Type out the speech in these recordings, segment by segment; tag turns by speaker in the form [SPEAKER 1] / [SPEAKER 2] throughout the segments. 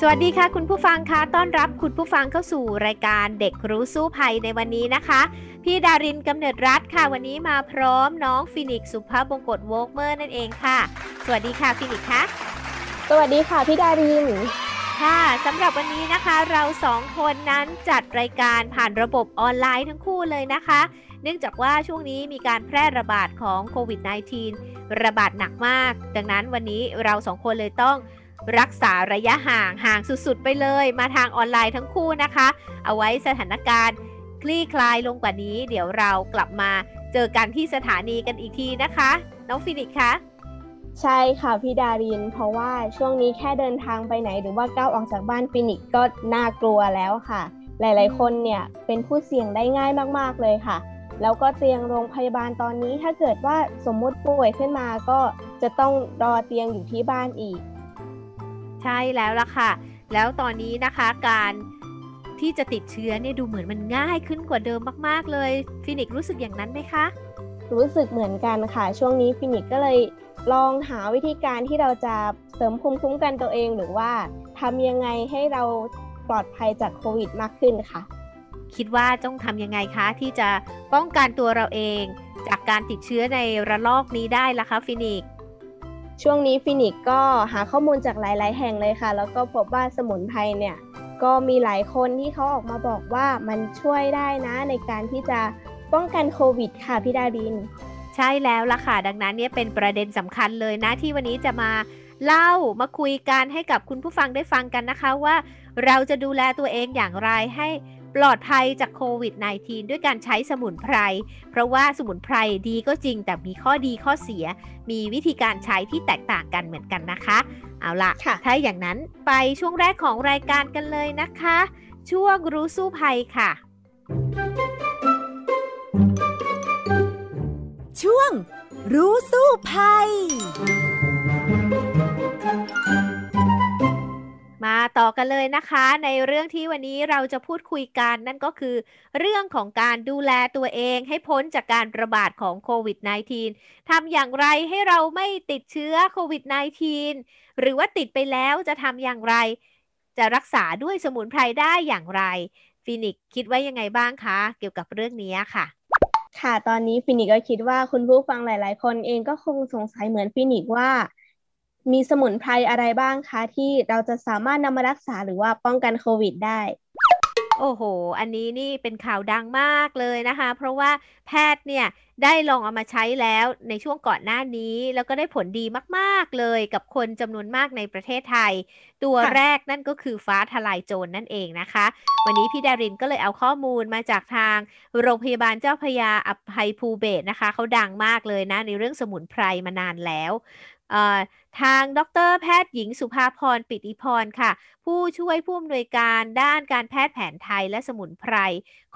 [SPEAKER 1] สวัสดีค่ะ คุณผู้ฟังคะต้อนรับคุณผู้ฟังเข้าสู่รายการเด็กรู้สู้ภัยในวันนี้นะคะ พี่ดารินกำเนิดรัฐค่ะ วันนี้มาพร้อมน้องฟินิกสุภาพบงกตโวกเมอร์นั่นเองค่ะ สวัสดีค่ะฟินิกคะ
[SPEAKER 2] สวัสดีค่ะพี่ดาริน
[SPEAKER 1] ค่ะสำหรับวันนี้นะคะเราสองคนนั้นจัดรายการผ่านระบบออนไลน์ทั้งคู่เลยนะคะ เนื่องจากว่าช่วงนี้มีการแพร่ระบาดของโควิด -19 ระบาดหนักมาก ดังนั้นวันนี้เราสองคนเลยต้อง รักษาระยะห่างห่างสุดๆ ไปเลย มาทางออนไลน์ทั้งคู่นะคะ เอาไว้สถานการณ์คลี่คลายลงกว่านี้ เดี๋ยวเรากลับมาเจอกันที่สถานีกันอีกทีนะคะ น้องฟินิกคะ
[SPEAKER 2] ใช่ค่ะพี่ดาริน เพราะว่าช่วงนี้แค่เดินทางไปไหน หรือว่าก้าวออกจากบ้านฟินิกก็น่ากลัวแล้วค่ะ หลายๆ คนเนี่ยเป็นผู้เสี่ยงได้ง่ายมากๆเลยค่ะ แล้วก็เตียงโรงพยาบาลตอนนี้ถ้าเกิดว่าสมมุติป่วยขึ้นมาก็จะต้องรอเตียงอยู่ที่บ้านอีก
[SPEAKER 1] ใช่แล้วล่ะค่ะ แล้วตอนนี้นะคะการที่จะติดเชื้อเนี่ยดูเหมือนมันง่ายขึ้นกว่าเดิมมาก ๆ เลยฟินิกรู้สึกอย่างนั้นไหมคะ
[SPEAKER 2] รู้สึกเหมือนกันค่ะ ช่วงนี้ฟินิกก็เลยลองหาวิธีการที่เราจะเสริมภูมิคุ้มกันตัวเองหรือว่าทำยังไงให้เราปลอดภัยจากโควิดมากขึ้นค่ะ
[SPEAKER 1] คิดว่าต้องทำยังไงคะ ที่จะป้องกันตัวเราเอง จากการติดเชื้อในระลอกนี้ได้ล่ะคะฟินิก
[SPEAKER 2] ช่วงนี้ฟินิกก็หาข้อมูลจากหลาย ๆ แห่งเลยค่ะ แล้วก็พบว่าสมุนไพรเนี่ยก็มีหลายคนที่เขาออกมาบอกว่ามันช่วยได้นะในการที่จะป้องกันโควิดค่ะพี่ดาริน
[SPEAKER 1] ใช่แล้วล่ะค่ะ ดังนั้นเนี่ยเป็นประเด็นสำคัญเลยนะที่วันนี้จะมาเล่ามาคุยกันให้กับคุณผู้ฟังได้ฟังกันนะคะว่า เราจะดูแลตัวเองอย่างไรให้ ปลอดภัยจากโควิด -19 ด้วยการใช้สมุนไพร เพราะว่าสมุนไพรดีก็จริง แต่มีข้อดีข้อเสีย มีวิธีการใช้ที่แตกต่างกันเหมือนกันนะคะ เอาล่ะถ้าอย่างนั้นไปช่วงแรกของรายการกันเลยนะคะ ช่วงรู้สู้ภัยค่ะ
[SPEAKER 3] ช่วงรู้สู้ภัย
[SPEAKER 1] มาต่อกันเลยนะคะ ในเรื่องที่วันนี้เราจะพูดคุยกันนั่นก็คือ เรื่องของการดูแลตัวเองให้พ้นจากการระบาดของโควิด -19 ทำอย่างไรให้เราไม่ติดเชื้อโควิด -19 หรือว่าติดไปแล้วจะทำอย่างไร จะรักษาด้วยสมุนไพรได้อย่างไรฟินิกคิดว่ายังไงบ้างคะ เกี่ยวกับเรื่องนี้ค่ะ
[SPEAKER 2] ค่ะ ตอนนี้ฟินิกก็คิดว่าคุณผู้ฟังหลาย ๆ คนเองก็คงสงสัยเหมือนฟินิกว่า มีสมุนไพรอะไรบ้างคะที่เราจะสามารถนำมารักษาหรือว่าป้องกันโควิดได้
[SPEAKER 1] โอ้โห อันนี้นี่เป็นข่าวดังมากเลยนะคะ เพราะว่าแพทย์เนี่ยได้ลองเอามาใช้แล้วในช่วงก่อนหน้านี้ แล้วก็ได้ผลดีมาก ๆ เลยกับคนจำนวนมากในประเทศไทย ตัวแรกนั่นก็คือฟ้าทลายโจรนนั่นเองนะคะ วันนี้พี่ดารินก็เลยเอาข้อมูลมาจากทางโรงพยาบาลเจ้าพยาอภัยภูเบศนะคะ เขาดังมากเลยนะในเรื่องสมุนไพรมานานแล้ว ทางดรแพทย์หญิงสุภาพรปิติพรค่ะ ผู้ช่วยผู้อำนวยการด้านการแพทย์แผนไทยและสมุนไพร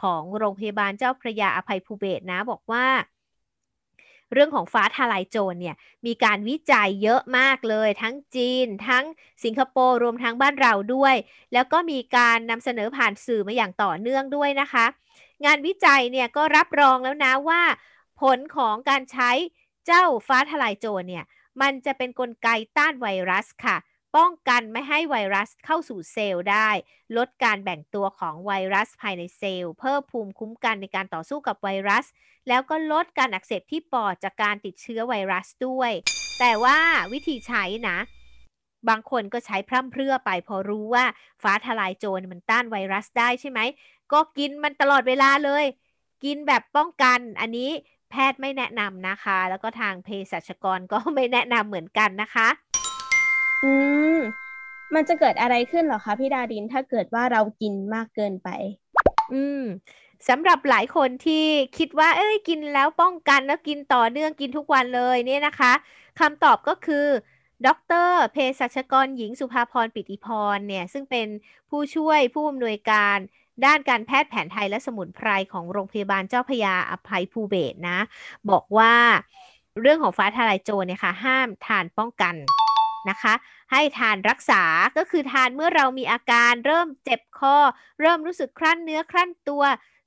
[SPEAKER 1] ของโรงพยาบาลเจ้าพระยาอภัยภูเบศนะ บอกว่า เรื่องของฟ้าทลายโจรเนี่ย มีการวิจัยเยอะมากเลย ทั้งจีน ทั้งสิงคโปร์รวมทั้งบ้านเราด้วย แล้วก็มีการนำเสนอผ่านสื่อมาอย่างต่อเนื่องด้วยนะคะ งานวิจัยเนี่ยก็รับรองแล้วนะว่า ผลของการใช้เจ้าฟ้าทลายโจรเนี่ย มันจะเป็นนกลไกต้านไวรัสค่ะ ป้องกันไม่ให้ไวรัสเข้าสู่เซลล์ได้ ลดการแบ่งตัวของไวรัสภายในเซลล์ เพิ่มภูมิคุ้มกันในการต่อสู้กับไวรัส แล้วก็ลดการอักเสบที่ปอดจากการติดเชื้อไวรัสด้วย แต่ว่าวิธีใช้นะบางคนก็ใช้พร่ำเพรื่อไปพอรู้ว่าฟ้าทลายโจรมันต้านไวรัสได้ใช่ไหม ก็กินมันตลอดเวลาเลย กินแบบป้องกันอันนี้ แพทย์ไม่แนะนำนะคะ แล้วก็ทางเภสัชกรก็ไม่แนะนำเหมือนกันนะคะ
[SPEAKER 2] อืม มันจะเกิดอะไรขึ้นหรอคะพี่ดาดินถ้าเกิดว่าเรากินมากเกินไป
[SPEAKER 1] อืมสำหรับหลายคนที่คิดว่า เอ้ยกินแล้วป้องกันแล้วกินต่อเนื่องกินทุกวันเลยเนี่ยนะคะคำตอบก็คือดรเภสัชกรหญิงสุภาพรปิติพรเนี่ยซึ่งเป็นผู้ช่วยผู้อำนวยการ ด้านการแพทย์แผนไทยและสมุนไพรของโรงพยาบาลเจ้าพยาอภัยภูเบศนะ บอกว่าเรื่องของฟ้าทลายโจรเนี่ยค่ะห้ามทานป้องกันนะคะ ให้ทานรักษาก็คือทานเมื่อเรามีอาการเริ่มเจ็บคอ เริ่มรู้สึกครั่นเนื้อครั่นตัว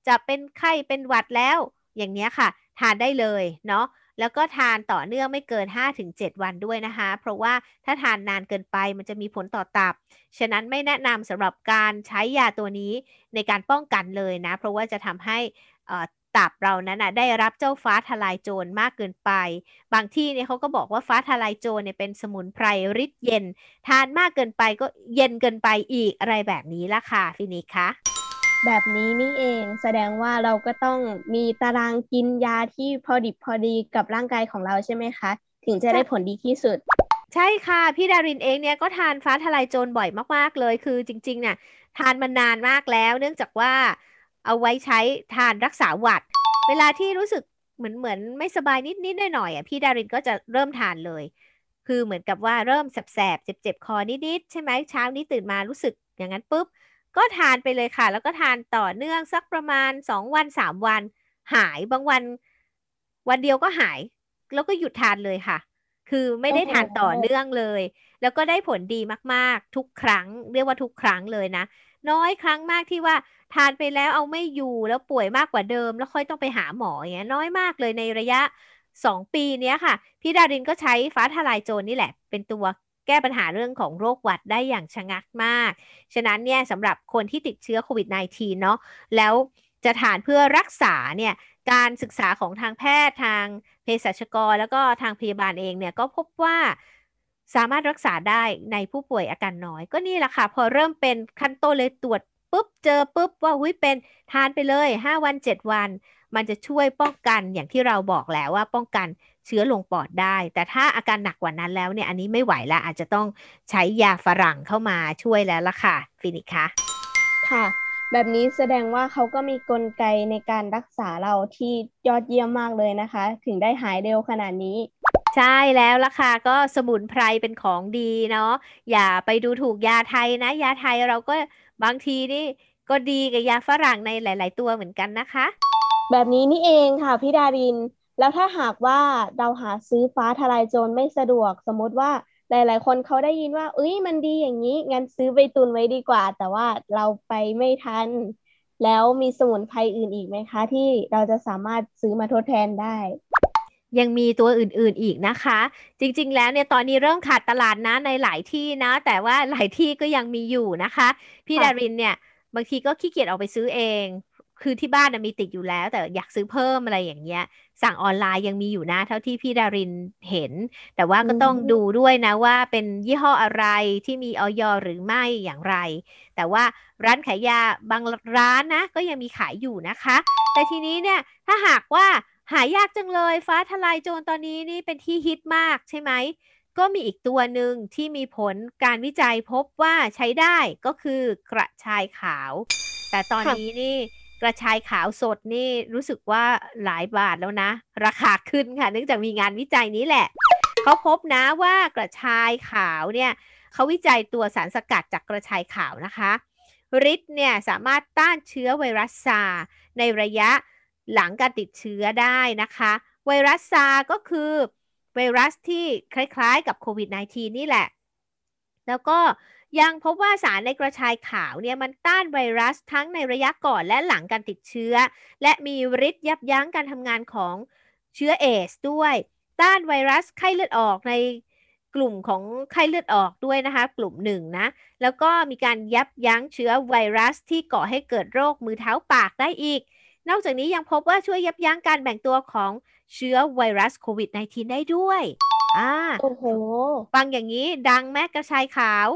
[SPEAKER 1] จะเป็นไข้เป็นหวัดแล้ว อย่างนี้ค่ะ ทานได้เลยเนาะ แล้วก็ทานต่อเนื่องไม่เกิน 5-7 วันด้วยนะคะ เพราะว่าถ้าทานนานเกินไปมันจะมีผลต่อตับ ฉะนั้นไม่แนะนำสำหรับการใช้ยาตัวนี้ในการป้องกันเลยนะ เพราะว่าจะทำให้ตับเรานั้นนะได้รับเจ้าฟ้าทลายโจรมากเกินไป บางที่เนี่ยเขาก็บอกว่าฟ้าทลายโจรเนี่ยเป็นสมุนไพรฤทธิ์เย็น ทานมากเกินไปก็เย็นเกินไปอีกอะไรแบบนี้ละค่ะฟินิกคะ
[SPEAKER 2] แบบนี้นี่เองแสดงว่าเราก็ต้องมีตารางกินยาที่พอดิบพอดีกับร่างกายของเราใช่ไหมคะ ถึงจะได้ผลดีที่สุด
[SPEAKER 1] ใช่ค่ะ พี่ดารินเองเนี่ยก็ทานฟ้าทลายโจรบ่อยมาก ๆ เลย คือจริงๆเนี่ยทานมานานมากแล้ว เนื่องจากว่าเอาไว้ใช้ทานรักษาหวัด เวลาที่รู้สึกเหมือนเหมือนไม่สบายนิดๆหน่อยๆอะพี่ดารินก็จะเริ่มทานเลย คือเหมือนกับว่าเริ่มแสบๆเจ็บๆคอนิดๆใช่ไหมเช้านี้ตื่นมารู้สึกอย่างนั้นปุ๊บ ก็ทานไปเลยค่ะ แล้วก็ทานต่อเนื่องสักประมาณสองวันสามวัน หายบางวัน วันเดียวก็หาย แล้วก็หยุดทานเลยค่ะ คือไม่ได้ทานต่อเนื่องเลย แล้วก็ได้ผลดีมากๆ ทุกครั้ง เรียกว่าทุกครั้งเลยนะ น้อยครั้งมากที่ว่าทานไปแล้วเอาไม่อยู่แล้วป่วยมากกว่าเดิม แล้วค่อยต้องไปหาหมออย่างเงี้ยน้อยมากเลยในระยะสองปีเนี้ยค่ะพี่ดารินก็ใช้ฟ้าทลายโจรนี่แหละ เป็นตัว แก้ปัญหาเรื่องของโรคหวัดได้อย่างชะงักมาก ฉะนั้นเนี่ยสำหรับคนที่ติดเชื้อโควิด -19 เนาะแล้วจะทานเพื่อรักษาเนี่ยการศึกษาของทางแพทย์ทางเภสัชกร แล้วก็ทางพยาบาลเองเนี่ยก็พบว่าสามารถรักษาได้ในผู้ป่วยอาการน้อย ก็นี่แหละค่ะ พอเริ่มเป็นขั้นต้นเลยตรวจปุ๊บเจอปุ๊บว่าหุ้ยเป็นทานไปเลย 5 วัน 7 วัน มันจะช่วยป้องกันอย่างที่เราบอกแล้วว่าป้องกันเชื้อลงปอดได้ แต่ถ้าอาการหนักกว่านั้นแล้วเนี่ยอันนี้ไม่ไหวแล้วอาจจะต้องใช้ยาฝรั่งเข้ามาช่วยแล้วล่ะค่ะฟินิกคะ
[SPEAKER 2] ค่ะ แบบนี้แสดงว่าเขาก็มีกลไกในการรักษาเราที่ยอดเยี่ยมมากเลยนะคะ ถึงได้หายเร็วขนาดนี้
[SPEAKER 1] ใช่แล้วล่ะค่ะก็สมุนไพรเป็นของดีเนาะอย่าไปดูถูกยาไทยนะ ยาไทยเราก็บางทีนี่ก็ดีกับยาฝรั่งในหลาย ๆ ตัวเหมือนกันนะคะ
[SPEAKER 2] แบบนี้นี่เองค่ะพี่ดาริน แล้วถ้าหากว่าเราหาซื้อฟ้าทลายโจรไม่สะดวกสมมติว่าหลาย ๆ คนเขาได้ยินว่าเอ้ยมันดีอย่างนี้ งั้นซื้อไปตุนไว้ดีกว่า แต่ว่าเราไปไม่ทัน แล้วมีสมุนไพรอื่นอีกไหมคะ ที่เราจะสามารถซื้อมาทดแทนได้
[SPEAKER 1] ยังมีตัวอื่นๆอีกนะคะ จริงๆ แล้วเนี่ยตอนนี้เริ่มขาดตลาดนะในหลายที่นะ แต่ว่าหลายที่ก็ยังมีอยู่นะคะ พี่ดารินเนี่ย บางทีก็ขี้เกียจออกไปซื้อเอง คือที่บ้านมีติดอยู่แล้ว แต่อยากซื้อเพิ่มอะไรอย่างเงี้ย สั่งออนไลน์ยังมีอยู่นะเท่าที่พี่ดารินเห็น แต่ว่าก็ต้องดูด้วยนะว่าเป็นยี่ห้ออะไรที่มีออยหรือไม่อย่างไร แต่ว่าร้านขายยาบางร้านนะ ก็ยังมีขายอยู่นะคะ แต่ทีนี้เนี่ยถ้าหากว่าหายากจังเลยฟ้าทลายโจรตอนนี้นี่เป็นที่ฮิตมากใช่ไหมก็มีอีกตัวหนึ่งที่มีผลการวิจัยพบว่าใช้ได้ก็คือกระชายขาว แต่ตอนนี้นี่ กระชายขาวสดนี่รู้สึกว่าหลายบาทแล้วนะ ราคาขึ้นค่ะ เนื่องจากมีงานวิจัยนี้แหละ เขาพบนะว่ากระชายขาวเนี่ยเขาวิจัยตัวสารสกัดจากกระชายขาวนะคะฤทธิ์เนี่ยสามารถต้านเชื้อไวรัสซา ในระยะหลังการติดเชื้อได้นะคะ ไวรัสซาก็คือไวรัสที่คล้ายๆกับโควิด -19 นี่แหละ แล้วก็ ยังพบว่าสารในกระชายขาวเนี่ยมันต้านไวรัสทั้งในระยะก่อนและหลังการติดเชื้อ และมีฤทธิ์ยับยั้งการทำงานของเชื้อเอสด้วย ต้านไวรัสไข้เลือดออกในกลุ่มของไข้เลือดออกด้วยนะคะ กลุ่มหนึ่งนะแล้วก็มีการยับยั้งเชื้อไวรัสที่ก่อให้เกิดโรคมือเท้าปากได้อีก นอกจากนี้ยังพบว่าช่วยยับยั้งการแบ่งตัวของเชื้อไวรัสโควิด -19 ได้ด้วยอ่า
[SPEAKER 2] โอ้โห
[SPEAKER 1] ฟังอย่างนี้ดังแม่กระชายขาว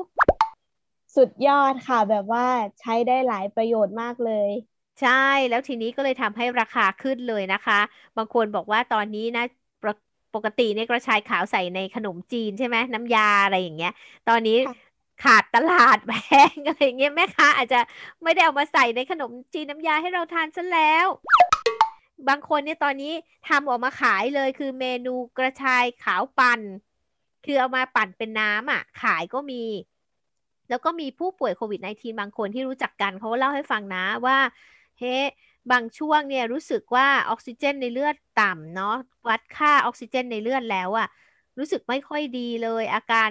[SPEAKER 2] สุดยอดค่ะ แบบว่าใช้ได้หลายประโยชน์มากเลย
[SPEAKER 1] ใช่แล้วทีนี้ก็เลยทำให้ราคาขึ้นเลยนะคะ บางคนบอกว่าตอนนี้นะปกติเนี่ยกระชายขาวใส่ในขนมจีนใช่ไหมน้ำยาอะไรอย่างเงี้ย ตอนนี้ขาดตลาดแพงอะไรเงี้ยแม่ค้าอาจจะไม่ได้เอามาใส่ในขนมจีนน้ำยาให้เราทานซะแล้ว บางคนเนี่ยตอนนี้ทำออกมาขายเลยคือเมนูกระชายขาวปั่นคือเอามาปั่นเป็นน้ำอะ ขายก็มี แล้วก็มีผู้ป่วยโควิด -19 บางคนที่รู้จักกันเขาเล่าให้ฟังนะว่า เฮ้บางช่วงเนี่ยรู้สึกว่าออกซิเจนในเลือดต่ำเนาะวัดค่าออกซิเจนในเลือดแล้วอะรู้สึกไม่ค่อยดีเลย อาการ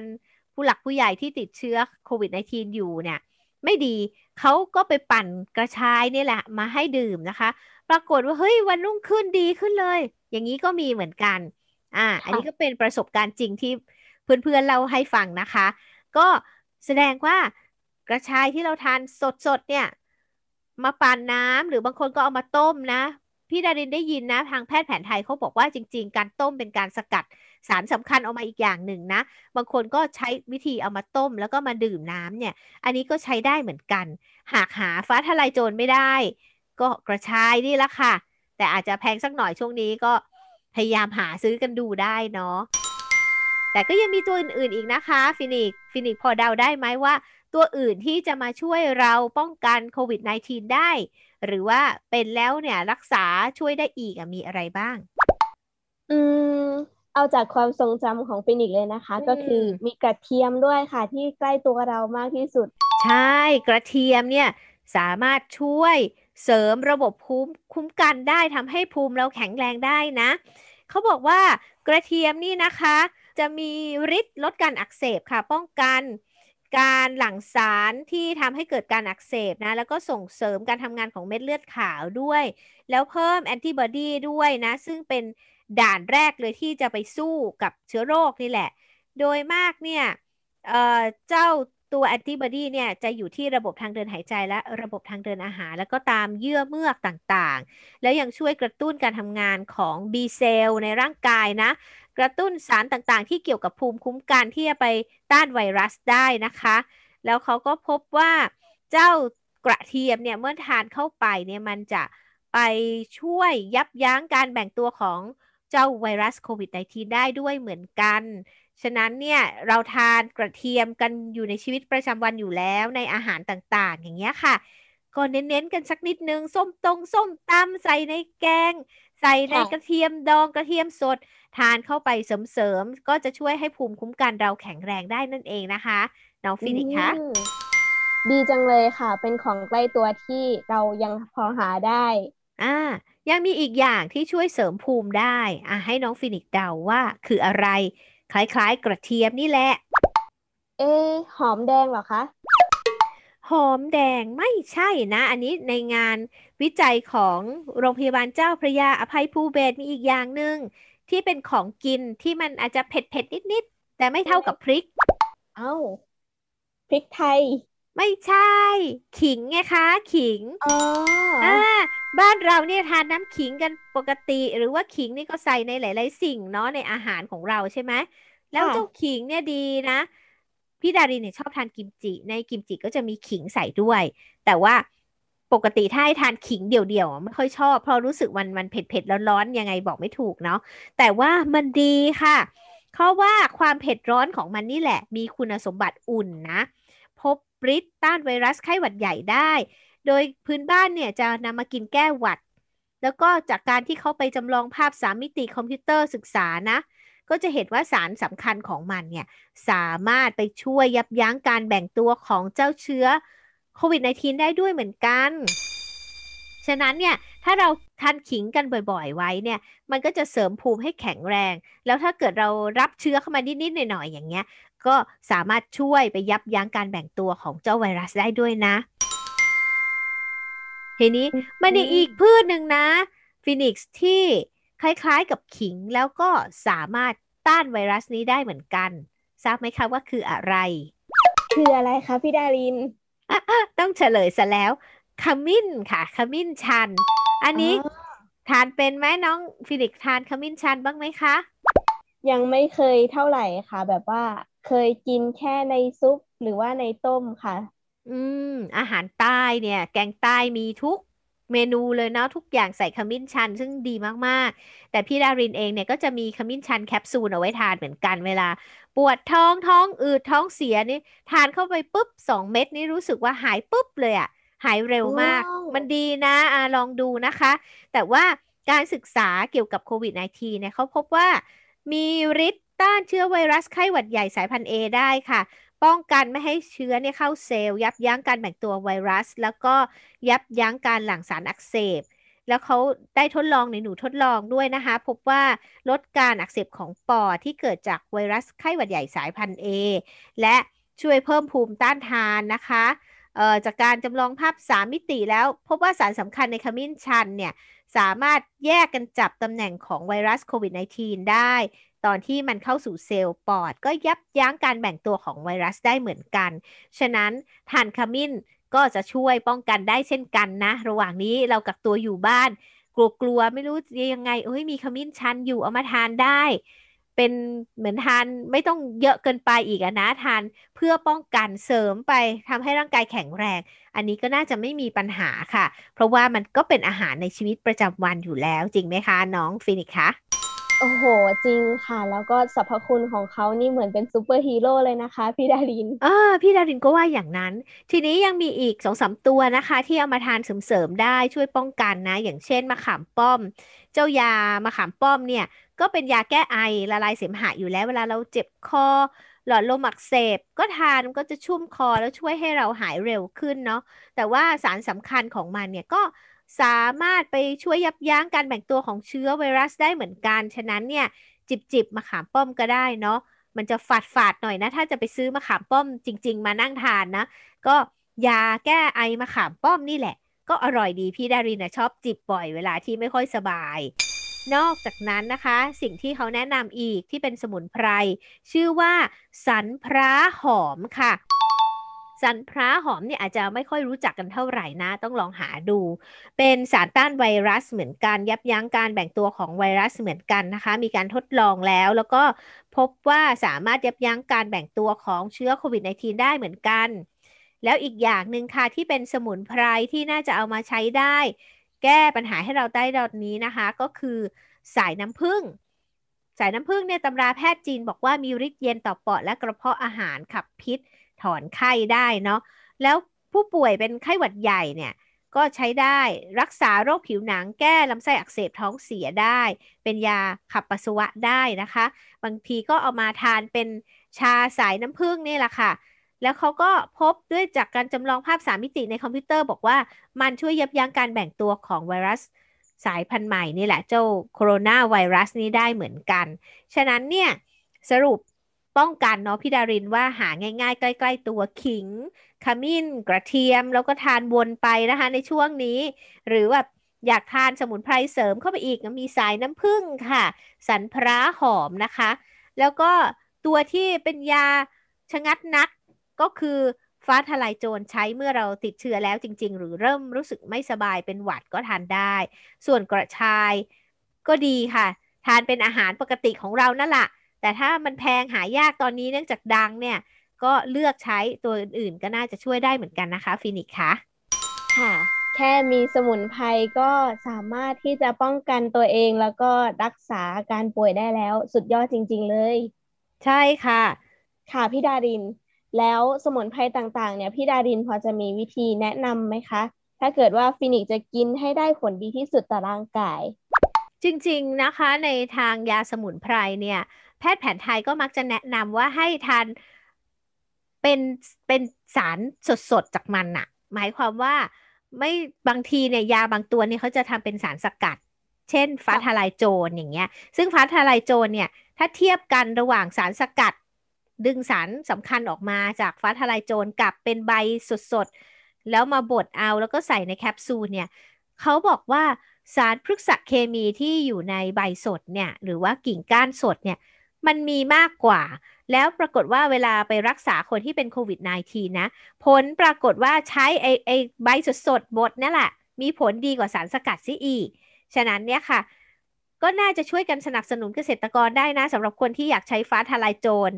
[SPEAKER 1] ผู้หลักผู้ใหญ่ที่ติดเชื้อโควิด -19 อยู่เนี่ยไม่ดีเขาก็ไปปั่นกระชายนี่แหละ มาให้ดื่มนะคะ ปรากฏว่าเฮ้ยวันรุ่งขึ้นดีขึ้นเลย อย่างนี้ก็มีเหมือนกันอ่าอันนี้ก็เป็นประสบการณ์จริงที่เพื่อนๆเล่าให้ฟังนะคะ ก็ แสดงว่ากระชายที่เราทานสดๆเนี่ย มาปั่นน้ำหรือบางคนก็เอามาต้มนะ พี่ดารินได้ยินนะ ทางแพทย์แผนไทยเขาบอกว่าจริง ๆ การต้มเป็นการสกัดสารสำคัญออกมาอีกอย่างหนึ่งนะ บางคนก็ใช้วิธีเอามาต้มแล้วก็มาดื่มน้ำเนี่ย อันนี้ก็ใช้ได้เหมือนกัน หากหาฟ้าทะลายโจรไม่ได้ ก็กระชายนี่ละค่ะ แต่อาจจะแพงสักหน่อยช่วงนี้ก็พยายามหาซื้อกันดูได้เนาะ แต่ก็ยังมีตัวอื่นๆอีกนะคะฟินิกฟินิกพอเดาได้ไหมว่า ตัวอื่นที่จะมาช่วยเราป้องกันโควิด -19 ได้ หรือว่าเป็นแล้วเนี่ยรักษาช่วยได้อีกมีอะไรบ้าง
[SPEAKER 2] อืมเอาจากความทรงจำของฟินิกเลยนะคะ ก็คือมีกระเทียมด้วยค่ะ ที่ใกล้ตัวเรามากที่สุด
[SPEAKER 1] ใช่กระเทียมเนี่ยสามารถช่วยเสริมระบบภูมิคุ้มกันได้ทำให้ภูมิเราแข็งแรงได้นะ เขาบอกว่ากระเทียมนี่นะคะ จะมีฤทธิ์ลดการอักเสบค่ะ ป้องกันการหลั่งสารที่ทำให้เกิดการอักเสบนะ แล้วก็ส่งเสริมการทำงานของเม็ดเลือดขาวด้วย แล้วเพิ่มแอนติบอดีด้วยนะ ซึ่งเป็นด่านแรกเลยที่จะไปสู้กับเชื้อโรคนี่แหละ โดยมากเนี่ยเเจ้าตัวแอนติบอดีเนี่ยจะอยู่ที่ระบบทางเดินหายใจและระบบทางเดินอาหาร แล้วก็ตามเยื่อเมือกต่างๆ แล้วยังช่วยกระตุ้นการทำงานของ B เซลล์ในร่างกายนะ กระตุ้นสารต่างๆ ที่เกี่ยวกับภูมิคุ้มกันที่จะไปต้านไวรัสได้นะคะ แล้วเขาก็พบว่าเจ้ากระเทียมเนี่ยเมื่อทานเข้าไปเนี่ยมันจะไปช่วยยับยั้งการแบ่งตัวของเจ้าไวรัสโควิด -19 ได้ด้วยเหมือนกัน ฉะนั้นเนี่ยเราทานกระเทียมกันอยู่ในชีวิตประจำวันอยู่แล้วในอาหารต่างๆ อย่างเงี้ยค่ะ ก็เน้นๆกันสักนิดนึง ส้มตรงส้มตำใส่ในแกง ใส่ในกระเทียมดองกระเทียมสด ทานเข้าไปเสริมๆ ก็จะช่วยให้ภูมิคุ้มกันเราแข็งแรงได้นั่นเองนะคะ น้องฟินิกคะ
[SPEAKER 2] ดีจังเลยค่ะ เป็นของใกล้ตัวที่เรายังพอหาได้
[SPEAKER 1] อ่ายังมีอีกอย่างที่ช่วยเสริมภูมิได้อ่าให้น้องฟินิกเดาว่าคืออะไร คล้ายๆ กระเทียมนี่แหละ
[SPEAKER 2] เอ หอมแดงเหรอคะ
[SPEAKER 1] หอมแดงไม่ใช่นะ อันนี้ในงานวิจัยของโรงพยาบาลเจ้าพระยาอภัยภูเบศมีอีกอย่างหนึ่ง ที่เป็นของกินที่มันอาจจะเผ็ดเผ็ดนิดนิดแต่ไม่เท่ากับพริก
[SPEAKER 2] เอ้าพริกไทย
[SPEAKER 1] ไม่ใช่ ขิงไงคะขิง
[SPEAKER 2] อ๋อ
[SPEAKER 1] อ่าบ้านเราเนี่ยทานน้ำขิงกันปกติ หรือว่าขิงนี่ก็ใส่ในหลาย ๆ สิ่งเนาะในอาหารของเราใช่ไหมแล้วเจ้าขิงเนี่ยดีนะพี่ดารินเนี่ยชอบทานกิมจิ ในกิมจิก็จะมีขิงใส่ด้วย แต่ว่า ปกติถ้าให้ทานขิงเดี่ยวๆไม่ค่อยชอบ เพราะรู้สึกมันมันเผ็ดๆร้อนๆยังไงบอกไม่ถูกเนาะแต่ว่ามันดีค่ะ เพราะว่าความเผ็ดร้อนของมันนี่แหละ มีคุณสมบัติอุ่นนะ พบฤทธิ์ต้านไวรัสไข้หวัดใหญ่ได้ โดยพื้นบ้านเนี่ยจะนำมากินแก้หวัด แล้วก็จากการที่เขาไปจำลองภาพสามมิติคอมพิวเตอร์ศึกษานะก็จะเห็นว่าสารสำคัญของมันเนี่ยสามารถไปช่วยยับยั้งการแบ่งตัวของเจ้าเชื้อ โควิด -19 ได้ด้วยเหมือนกัน ฉะนั้นเนี่ยถ้าเราทานขิงกันบ่อยๆ ไว้เนี่ย มันก็จะเสริมภูมิให้แข็งแรง แล้วถ้าเกิดเรารับเชื้อเข้ามานิดๆหน่อยๆอย่างเงี้ย ก็สามารถช่วยไปยับยั้งการแบ่งตัวของเจ้าไวรัสได้ด้วยนะทีนี้มันอีกพืชหนึ่งนะฟินิกซ์ที่คล้ายๆกับขิงแล้วก็สามารถต้านไวรัสนี้ได้เหมือนกัน ทราบไหมคะว่าคืออะไร
[SPEAKER 2] คืออะไรคะพี่ดาริน
[SPEAKER 1] ต้องเฉลยซะแล้วขมิ้นค่ะ ขมิ้นชัน อันนี้ทานเป็นไหมน้องฟินิกซ์ทานขมิ้นชันบ้างไหมคะ
[SPEAKER 2] ยังไม่เคยเท่าไหร่ค่ะ แบบว่าเคยกินแค่ในซุปหรือว่าในต้มค่ะ
[SPEAKER 1] อืม อาหารใต้เนี่ย แกงใต้มีทุก เมนูเลยเนาะทุกอย่างใส่ขมิ้นชัน ซึ่งดีมากๆ แต่พี่ดารินเองเนี่ยก็จะมีขมิ้นชันแคปซูลเอาไว้ทานเหมือนกันเวลา ปวดท้องท้องอืดท้องเสียนี่ทานเข้าไปปุ๊บสองเม็ดนี่รู้สึกว่าหายปุ๊บเลยอะหายเร็วมาก มันดีนะอะลองดูนะคะ แต่ว่าการศึกษาเกี่ยวกับโควิด -19 เนี่ยเขาพบว่ามีฤทธิ์ต้านเชื้อไวรัสไข้หวัดใหญ่สายพันธุ์ A ได้ค่ะ ป้องกันไม่ให้เชื้อเนี่ยเข้าเซลล์ยับยั้งการแบ่งตัวไวรัส แล้วก็ยับยั้งการหลั่งสารอักเสบ แล้วเขาได้ทดลองในหนูทดลองด้วยนะคะ พบว่าลดการอักเสบของปอดที่เกิดจากไวรัสไข้หวัดใหญ่สายพันธุ์ A และช่วยเพิ่มภูมิต้านทานนะคะจากการจำลองภาพ 3 มิติแล้ว พบว่าสารสำคัญในขมิ้นชันเนี่ยสามารถแยกกันจับตำแหน่งของไวรัสโควิด -19 ได้ ตอนที่มันเข้าสู่เซลล์ปอด ก็ยับยั้งการแบ่งตัวของไวรัสได้เหมือนกัน ฉะนั้นทานขมิ้นก็จะช่วยป้องกันได้เช่นกันนะ ระหว่างนี้เรากักตัวอยู่บ้าน กลัวๆ ไม่รู้ยังไงเอ้ยมีขมิ้นชันอยู่เอามาทานได้ เป็นเหมือนทานไม่ต้องเยอะเกินไปอีกนะทานเพื่อป้องกันเสริมไปทำให้ร่างกายแข็งแรง อันนี้ก็น่าจะไม่มีปัญหาค่ะ เพราะว่ามันก็เป็นอาหารในชีวิตประจำวันอยู่แล้วจริงไหมคะ น้องฟินิกคะ
[SPEAKER 2] โอ้โห จริงค่ะ แล้วก็สรรพคุณของเขานี่เหมือนเป็นซูเปอร์ฮีโร่เลยนะคะพี่ดาริน
[SPEAKER 1] อ่าพี่ดารินก็ว่าอย่างนั้น ทีนี้ยังมีอีกสองสามตัวนะคะ ที่เอามาทานเสริมๆได้ช่วยป้องกันนะ อย่างเช่นมะขามป้อม เจ้ายามะขามป้อมเนี่ย ก็เป็นยาแก้ไอละลายเสมหะอยู่แล้วเวลาเราเจ็บคอ หลอดลมอักเสบ ก็ทานก็จะชุ่มคอแล้วช่วยให้เราหายเร็วขึ้นเนาะแต่ว่าสารสำคัญของมันเนี่ยก็ สามารถไปช่วยยับยั้งการแบ่งตัวของเชื้อไวรัสได้เหมือนกัน ฉะนั้นเนี่ยจิบจิบมะขามป้อมก็ได้เนาะมันจะฝาดฝาดหน่อยนะ ถ้าจะไปซื้อมะขามป้อมจริง ๆ มานั่งทานนะ ก็ยาแก้ไอมะขามป้อมนี่แหละ ก็อร่อยดีพี่ดารินนะชอบจิบบ่อยเวลาที่ไม่ค่อยสบาย นอกจากนั้นนะคะ สิ่งที่เขาแนะนำอีกที่เป็นสมุนไพร ชื่อว่า สันพระหอมค่ะ สันพระหอมเนี่ยอาจจะไม่ค่อยรู้จักกันเท่าไหร่นะ ต้องลองหาดู เป็นสารต้านไวรัสเหมือนกัน ยับยั้งการแบ่งตัวของไวรัสเหมือนกันนะคะ มีการทดลองแล้วแล้วก็พบว่าสามารถยับยั้งการแบ่งตัวของเชื้อโควิด -19 ได้เหมือนกัน แล้วอีกอย่างหนึ่งค่ะที่เป็นสมุนไพรที่น่าจะเอามาใช้ได้ แก้ปัญหาให้เราได้ดอดนี้นะคะ ก็คือสายน้ำผึ้งสายน้ำผึ้งเนี่ยตำราแพทย์จีนบอกว่ามีฤทธิ์เย็นต่อปอดและกระเพาะอาหารขับพิษ ถอนไข้ได้เนาะแล้วผู้ป่วยเป็นไข้หวัดใหญ่เนี่ยก็ใช้ได้รักษาโรคผิวหนังแก้ลำไส้อักเสบท้องเสียได้ เป็นยาขับปัสสาวะได้นะคะ บางทีก็เอามาทานเป็นชาสายน้ำผึ้งนี่แหละค่ะ แล้วเขาก็พบด้วยจากการจำลองภาพ3มิติในคอมพิวเตอร์บอกว่ามันช่วยยับยั้งการแบ่งตัวของไวรัสสายพันธุ์ใหม่นี่แหละเจ้าโคโรนาไวรัสนี้ได้เหมือนกัน ฉะนั้นเนี่ยสรุป ป้องกันเนาะพี่ดารินว่าหาง่าย ๆ ใกล้ ๆ ตัวขิงขมิ้นกระเทียมแล้วก็ทานวนไปนะคะในช่วงนี้ หรือแบบอยากทานสมุนไพรเสริมเข้าไปอีกมีสายน้ำผึ้งค่ะ สันพระหอมนะคะ แล้วก็ตัวที่เป็นยาชะงัดนักก็คือฟ้าทลายโจรใช้เมื่อเราติดเชื้อแล้วจริง ๆ หรือเริ่มรู้สึกไม่สบายเป็นหวัดก็ทานได้ ส่วนกระชายก็ดีค่ะ ทานเป็นอาหารปกติของเรานั่นแหละ แต่ถ้ามันแพงหายากตอนนี้เนื่องจากดังเนี่ย ก็เลือกใช้ตัวอื่นๆ ก็น่าจะช่วยได้เหมือนกันนะคะฟินิกค่ะ
[SPEAKER 2] ค่ะ แค่มีสมุนไพรก็สามารถที่จะป้องกันตัวเองแล้วก็รักษาการป่วยได้แล้วสุดยอดจริง ๆ เลย
[SPEAKER 1] ใช่ค่ะ
[SPEAKER 2] ค่ะพี่ดาริน แล้วสมุนไพรต่างๆ เนี่ยพี่ดารินพอจะมีวิธีแนะนำไหมคะถ้าเกิดว่าฟินิกจะกินให้ได้ผลดีที่สุดต่อร่างกาย
[SPEAKER 1] จริง ๆ นะคะในทางยาสมุนไพรเนี่ย แพทย์แผนไทยก็มักจะแนะนำว่าให้ทานเป็นเป็นสารสดๆจากมันอะหมายความว่าไม่บางทีเนี่ยยาบางตัวเนี่ยเขาจะทำเป็นสารสกัด เช่นฟ้าทลายโจรอย่างเงี้ย ซึ่งฟ้าทลายโจรเนี่ยถ้าเทียบกันระหว่างสารสกัด ดึงสารสำคัญออกมาจากฟ้าทลายโจรกับเป็นใบสดๆ แล้วมาบดเอาแล้วก็ใส่ในแคปซูลเนี่ยเขาบอกว่าสารพฤกษเคมีที่อยู่ในใบสดเนี่ยหรือว่ากิ่งก้านสดเนี่ย มันมีมากกว่า แล้วปรากฏว่าเวลาไปรักษาคนที่เป็นโควิด -19 นะ ผลปรากฏว่าใช้ไอไอใบสดๆบดนั่นแหละ มีผลดีกว่าสารสกัดซิอีก ฉะนั้นเนี่ยค่ะ ก็น่าจะช่วยกันสนับสนุนเกษตรกรได้นะสำหรับคนที่อยากใช้ฟ้าทลายโจร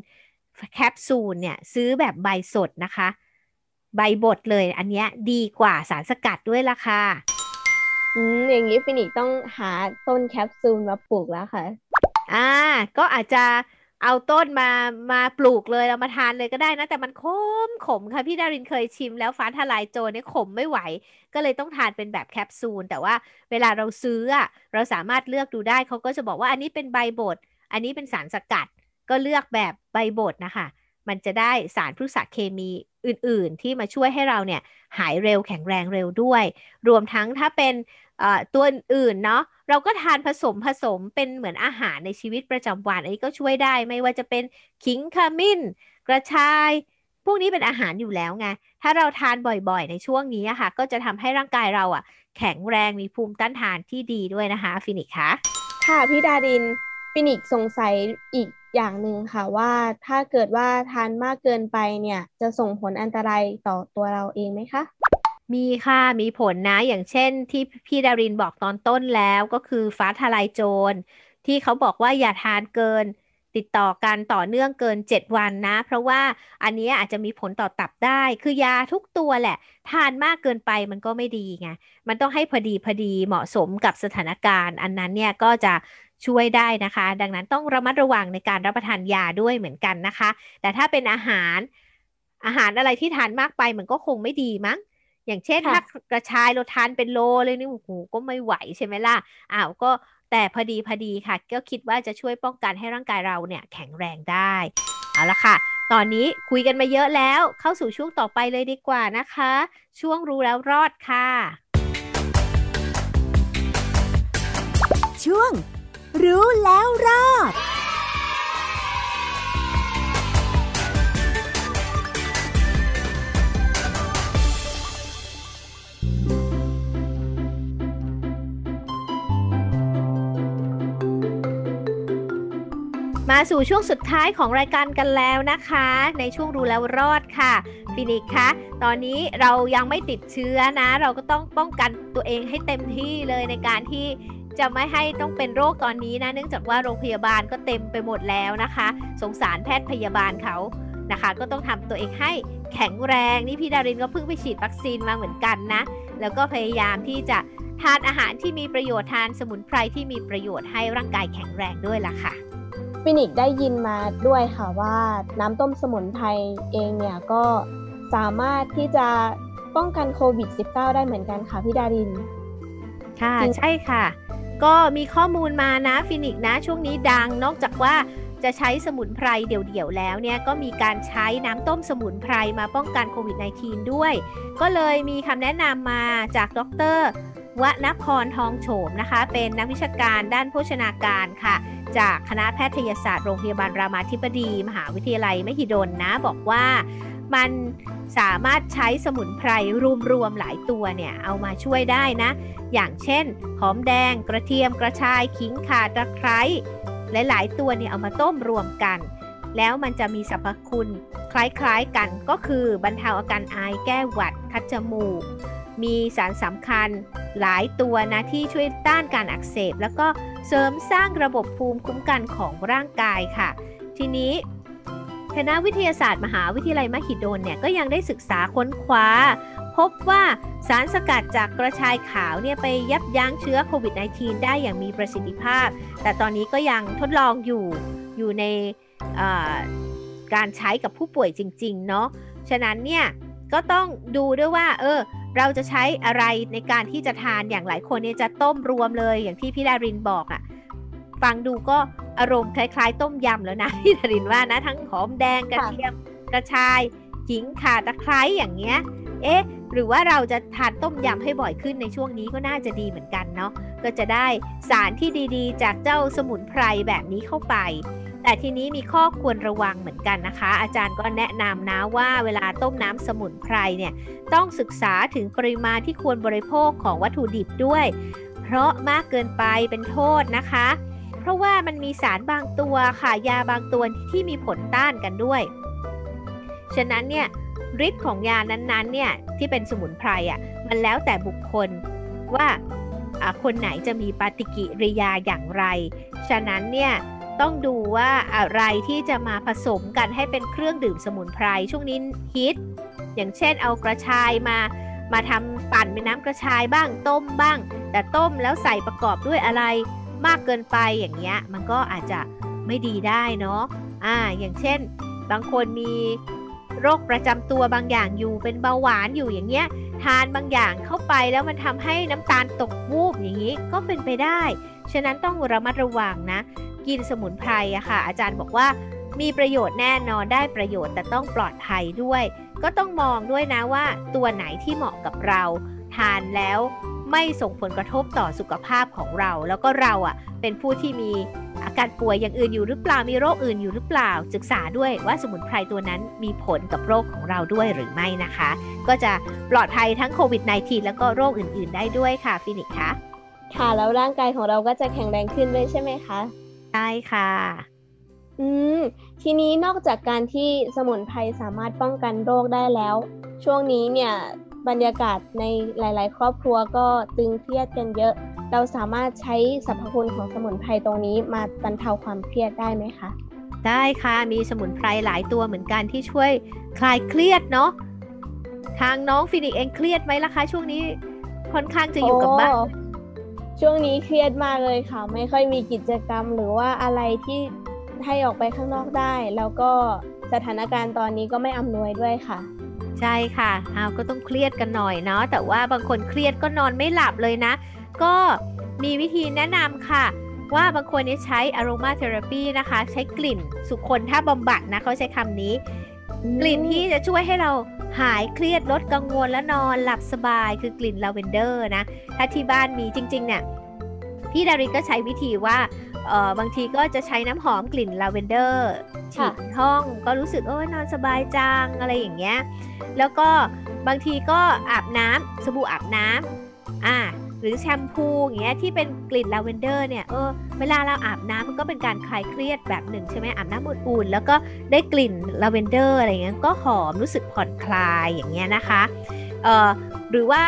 [SPEAKER 1] แคปซูลเนี่ย ซื้อแบบใบสดนะคะ ใบบดเลยอันนี้ดีกว่าสารสกัดด้วยล่ะค่ะ
[SPEAKER 2] อืมอย่างนี้ฟินิกซ์ต้องหาต้นแคปซูลมาปลูกแล้วค่ะ
[SPEAKER 1] อ่า ก็อาจจะเอาต้นมามาปลูกเลยเรามาทานเลยก็ได้นะ แต่มันขมขมค่ะ พี่ดารินเคยชิมแล้วฟ้าทลายโจรเนี่ยขมไม่ไหว ก็เลยต้องทานเป็นแบบแคปซูล แต่ว่าเวลาเราซื้ออะเราสามารถเลือกดูได้เขาก็จะบอกว่าอันนี้เป็นใบบดอันนี้เป็นสารสกัด ก็เลือกแบบใบบดนะคะ มันจะได้สารพฤกษเคมีอื่น ๆ ที่มาช่วยให้เราเนี่ยหายเร็วแข็งแรงเร็วด้วย รวมทั้งถ้าเป็น ตัวอื่นเนาะเราก็ทานผสมผสมเป็นเหมือนอาหารในชีวิตประจำวันอันนี้ก็ช่วยได้ไม่ว่าจะเป็นขิงขมิ้น กระชาย พวกนี้เป็นอาหารอยู่แล้วไงถ้าเราทานบ่อยๆ ในช่วงนี้ค่ะ ก็จะทำให้ร่างกายเราอะ แข็งแรงมีภูมิต้านทานที่ดีด้วยนะคะฟินิกคะ
[SPEAKER 2] ค่ะพี่ดารินฟินิกซ์สงสัยอีกอย่างหนึ่งค่ะว่าถ้าเกิดว่าทานมากเกินไปเนี่ย จะส่งผลอันตรายต่อตัวเราเองไหมคะ
[SPEAKER 1] มีค่ะ มีผลนะ อย่างเช่นที่พี่ดารินบอกตอนต้นแล้วก็คือฟ้าทลายโจร ที่เขาบอกว่าอย่าทานเกิน ติดต่อกันต่อเนื่องเกิน 7 วันนะ เพราะว่าอันนี้อาจจะมีผลต่อตับได้ คือยาทุกตัวแหละ ทานมากเกินไปมันก็ไม่ดีไง มันต้องให้พอดีพอดีเหมาะสมกับสถานการณ์ อันนั้นเนี่ยก็จะช่วยได้นะคะ ดังนั้นต้องระมัดระวังในการรับประทานยาด้วยเหมือนกันนะคะ แต่ถ้าเป็นอาหารอาหารอะไรที่ทานมากไปมันก็คงไม่ดีมั้ง อย่างเช่นถ้ากระชายเราทานเป็นโลเลยนี่โอ้โหก็ไม่ไหวใช่ไหมล่ะอ้าวก็แต่พอดีพอดีค่ะ ก็คิดว่าจะช่วยป้องกันให้ร่างกายเราเนี่ยแข็งแรงได้เอาละค่ะ ตอนนี้คุยกันมาเยอะแล้วเข้าสู่ช่วงต่อไปเลยดีกว่านะคะ ช่วงรู้แล้วรอดค่ะ
[SPEAKER 3] ช่วง รู้แล้วรอด
[SPEAKER 1] มาสู่ช่วงสุดท้ายของรายการกันแล้วนะคะ ในช่วงรู้แล้วรอดค่ะฟินิกคะตอนนี้เรายังไม่ติดเชื้อนะ เราก็ต้องป้องกันตัวเองให้เต็มที่เลยในการที่จะไม่ให้ต้องเป็นโรคตอนนี้นะ เนื่องจากว่าโรงพยาบาลก็เต็มไปหมดแล้วนะคะ สงสารแพทย์พยาบาลเขานะคะ ก็ต้องทำตัวเองให้แข็งแรงนี่พี่ดารินก็เพิ่งไปฉีดวัคซีนมาเหมือนกันนะ แล้วก็พยายามที่จะทานอาหารที่มีประโยชน์ทานสมุนไพรที่มีประโยชน์ให้ร่างกายแข็งแรงด้วยล่ะค่ะ
[SPEAKER 2] ฟินิกซ์ได้ยินมาด้วยค่ะว่าน้ำต้มสมุนไพรเองเนี่ยก็สามารถที่จะป้องกันโควิด -19 ได้เหมือนกันค่ะพี่ดาริน
[SPEAKER 1] ค่ะ ใช่ค่ะ ก็มีข้อมูลมานะฟินิกซ์นะช่วงนี้ดังนอกจากว่าจะใช้สมุนไพรเดี่ยวๆแล้วเนี่ยก็มีการใช้น้ำต้มสมุนไพรมาป้องกันโควิด -19 ด้วย ก็เลยมีคำแนะนำมาจากดร วนครทองโฉมนะคะ เป็นนักวิชาการด้านโภชนาการค่ะ จากคณะแพทยศาสตร์โรงพยาบาลรามาธิบดี มหาวิทยาลัยมหิดลนะ บอกว่ามันสามารถใช้สมุนไพรรวมๆหลายตัวเนี่ยเอามาช่วยได้นะ อย่างเช่น หอมแดง กระเทียมกระชายขิงข่าตะไคร้หลายๆตัวเนี่ยเอามาต้มรวมกัน แล้วมันจะมีสรรพคุณคล้ายๆกันก็คือบรรเทาอาการไอแก้หวัดคัดจมูก มีสารสำคัญหลายตัวนะที่ช่วยต้านการอักเสบ แล้วก็เสริมสร้างระบบภูมิคุ้มกันของร่างกายค่ะ ทีนี้คณะวิทยาศาสตร์มหาวิทยาลัยมหิดลเนี่ยก็ยังได้ศึกษาค้นคว้า พบว่าสารสกัดจากกระชายขาวเนี่ยไปยับยั้งเชื้อโควิด -19 ได้อย่างมีประสิทธิภาพ แต่ตอนนี้ก็ยังทดลองอยู่อยู่ในการใช้กับผู้ป่วยจริง ๆ เนาะฉะนั้นเนี่ยก็ต้องดูด้วยว่า เออ เราจะใช้อะไรในการที่จะทานอย่างหลายคนเนี่ยจะต้มรวมเลยอย่างที่พี่ดารินบอกอะ่ะฟังดูก็อารมณ์คล้ายๆ ต้มยำแล้วนะพี่ดารินว่านะ ทั้งหอมแดงกระเทียมกระชายขิงข่าตะไคร้อย่างเงี้ย เอ๊ะ หรือว่าเราจะทานต้มยำให้บ่อยขึ้นในช่วงนี้ก็น่าจะดีเหมือนกันเนาะก็จะได้สารที่ดีๆ จากเจ้าสมุนไพรแบบนี้เข้าไป แต่ทีนี้มีข้อควรระวังเหมือนกันนะคะ อาจารย์ก็แนะนำนะว่าเวลาต้มน้ำสมุนไพรเนี่ยต้องศึกษาถึงปริมาณที่ควรบริโภคของวัตถุดิบด้วย เพราะมากเกินไปเป็นโทษนะคะ เพราะว่ามันมีสารบางตัวค่ะยาบางตัวที่มีผลต้านกันด้วย ฉะนั้นเนี่ยฤทธิ์ของยานั้นๆเนี่ยที่เป็นสมุนไพรอะมันแล้วแต่บุคคลว่าคนไหนจะมีปฏิกิริยาอย่างไร ฉะนั้นเนี่ย ต้องดูว่าอะไรที่จะมาผสมกันให้เป็นเครื่องดื่มสมุนไพรช่วงนี้ฮิต อย่างเช่นเอากระชายมามาทำปั่นเป็นน้ำกระชายบ้างต้มบ้าง แต่ต้มแล้วใส่ประกอบด้วยอะไรมากเกินไปอย่างเงี้ยมันก็อาจจะไม่ดีได้เนาะอ่าอย่างเช่น บางคนมีโรคประจำตัวบางอย่างอยู่เป็นเบาหวานอยู่อย่างเงี้ย ทานบางอย่างเข้าไปแล้วมันทำให้น้ำตาลตกวูบอย่างนี้ก็เป็นไปได้ ฉะนั้นต้องระมัดระวังนะ กินสมุนไพรอะค่ะ อาจารย์บอกว่ามีประโยชน์แน่นอนได้ประโยชน์แต่ต้องปลอดภัยด้วย ก็ต้องมองด้วยนะว่าตัวไหนที่เหมาะกับเรา ทานแล้วไม่ส่งผลกระทบต่อสุขภาพของเรา แล้วก็เราอะเป็นผู้ที่มีอาการป่วยอย่างอื่นอยู่หรือเปล่ามีโรคอื่นอยู่หรือเปล่า ศึกษาด้วยว่าสมุนไพรตัวนั้นมีผลกับโรคของเราด้วยหรือไม่นะคะ ก็จะปลอดภัยทั้งโควิด -19 แล้วก็โรคอื่น ๆ ได้ด้วยค่ะฟินิกค่ะ
[SPEAKER 2] ค่ะแล้วร่างกายของเราก็จะแข็งแรงขึ้นด้วยใช่ไหมคะ
[SPEAKER 1] ใช่ค่ะ
[SPEAKER 2] อืม ทีนี้นอกจากการที่สมุนไพรสามารถป้องกันโรคได้แล้ว ช่วงนี้เนี่ยบรรยากาศในหลาย ๆ ครอบครัวก็ตึงเครียดกันเยอะ เราสามารถใช้สรรพคุณของสมุนไพรตรงนี้มาบรรเทาความเครียดได้ไหมคะ
[SPEAKER 1] ได้ค่ะ มีสมุนไพรหลายตัวเหมือนกันที่ช่วยคลายเครียดเนาะ ทางน้องฟินิกเองเครียดไหมล่ะคะ ช่วงนี้ค่อนข้างจะอยู่กับบ้าน
[SPEAKER 2] ช่วงนี้เครียดมากเลยค่ะ ไม่ค่อยมีกิจกรรมหรือว่าอะไรที่ให้ออกไปข้างนอกได้ แล้วก็สถานการณ์ตอนนี้ก็ไม่อำนวยด้วยค่ะ
[SPEAKER 1] ใช่ค่ะเอาก็ต้องเครียดกันหน่อยเนาะแต่ว่าบางคนเครียดก็นอนไม่หลับเลยนะ ก็มีวิธีแนะนำค่ะ ว่าบางคนนี่ใช้อารมาเทอราปีนะคะ ใช้กลิ่นสุคนถ้าบำบัดนะเขาใช้คำนี้ กลิ่นที่จะช่วยให้เรา หายเครียดลดกังวลและนอนหลับสบายคือกลิ่นลาเวนเดอร์นะ ถ้าที่บ้านมีจริง ๆ เนี่ย พี่ดาริน็ใช้วิธีว่าเออบางทีก็จะใช้น้ำหอมกลิ่นลาเวนเดอร์ฉีดห้องก็รู้สึกเออนอนสบายจังอะไรอย่างเงี้ย แล้วก็บางทีก็อาบน้ำสบู่อาบน้ำอ่า หรือแชมพูอย่างเงี้ยที่เป็นกลิ่นลาเวนเดอร์เนี่ยเออเวลาเราอาบน้ำมันก็เป็นการคลายเครียดแบบหนึ่งใช่ไหมอาบน้ำอุ่นๆแล้วก็ได้กลิ่นลาเวนเดอร์อะไรเงี้ยก็หอมรู้สึกผ่อนคลายอย่างเงี้ยนะคะเออหรือว่า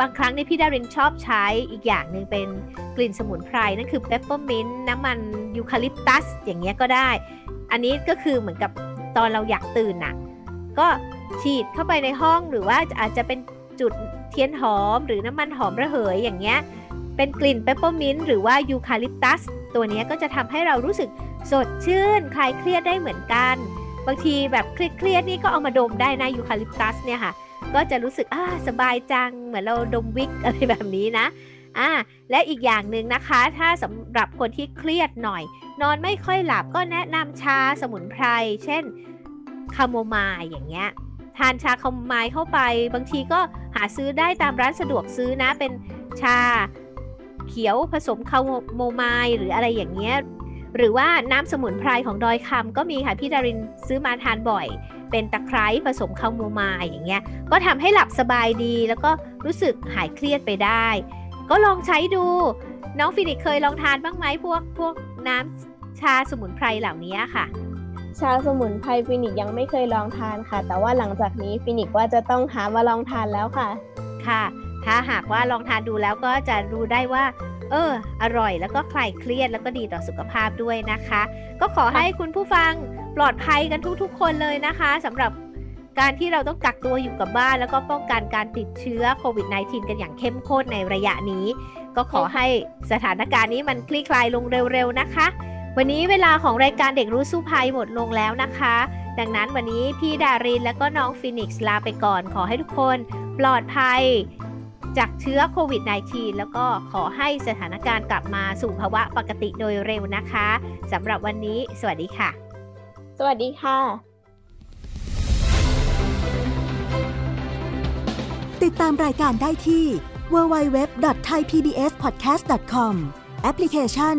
[SPEAKER 1] บางครั้งนี่พี่ดารินชอบใช้อีกอย่างหนึ่งเป็นกลิ่นสมุนไพรนั่นคือเปปเปอร์มินต์น้ำมันยูคาลิปตัสอย่างเงี้ยก็ได้ อันนี้ก็คือเหมือนกับตอนเราอยากตื่นน่ะก็ฉีดเข้าไปในห้องหรือว่าอาจจะเป็นจุดเทียนหอม หรือน้ำมันหอมระเหยอย่างเงี้ย เป็นกลิ่นเปปเปอร์มินต์หรือว่ายูคาลิปตัส ตัวนี้ก็จะทำให้เรารู้สึกสดชื่น คลายเครียดได้เหมือนกัน บางทีแบบเครียดๆนี่ก็เอามาดมได้นะยูคาลิปตัสเนี่ยค่ะ ก็จะรู้สึกอ่าสบายจัง เหมือนเราดมวิกอะไรแบบนี้นะอ่าและอีกอย่างหนึ่งนะคะ ถ้าสำหรับคนที่เครียดหน่อย นอนไม่ค่อยหลับก็แนะนำชาสมุนไพร เช่นคาโมมายล์อย่างเงี้ย ทานชาคาโมมายล์เข้าไป บางทีก็หาซื้อได้ตามร้านสะดวกซื้อนะ เป็นชาเขียวผสมคาโมไมล์หรืออะไรอย่างเงี้ย หรือว่าน้ำสมุนไพรของดอยคำก็มีค่ะ พี่ดารินซื้อมาทานบ่อย เป็นตะไคร้ผสมคาโมไมล์อย่างเงี้ย ก็ทำให้หลับสบายดี แล้วก็รู้สึกหายเครียดไปได้ ก็ลองใช้ดู น้องฟินิกเคยลองทานบ้างไหมพวกพวกน้ำชาสมุนไพรเหล่านี้ค่ะ
[SPEAKER 2] ชาสมุนไพรฟินิกยังไม่เคยลองทานค่ะ แต่ว่าหลังจากนี้ฟินิกว่าจะต้องหามาลองทานแล้วค่ะ
[SPEAKER 1] ค่ะ ถ้าหากว่าลองทานดูแล้วก็จะรู้ได้ว่า เออ อร่อยแล้วก็คลายเครียดแล้วก็ดีต่อสุขภาพด้วยนะคะ ก็ขอให้คุณผู้ฟังปลอดภัยกันทุกๆ คนเลยนะคะสำหรับการที่เราต้องกักตัวอยู่กับบ้าน แล้วก็ป้องกันการติดเชื้อโควิด -19 กันอย่างเข้มข้นในระยะนี้ ก็ขอให้สถานการณ์นี้มันคลี่คลายลงเร็วๆนะคะ วันนี้เวลาของรายการเด็กรู้สู้ภัยหมดลงแล้วนะคะ ดังนั้นวันนี้พี่ดารินและก็น้องฟินิกส์ลาไปก่อน ขอให้ทุกคนปลอดภัยจากเชื้อโควิด -19 แล้วก็ขอให้สถานการณ์กลับมาสู่ภาวะปกติโดยเร็วนะคะสำหรับวันนี้ สวัสดีค่ะ
[SPEAKER 2] สวัสดีค่ะ
[SPEAKER 3] ติดตามรายการได้ที่ www.thaipbspodcast.com แอปพลิเคชัน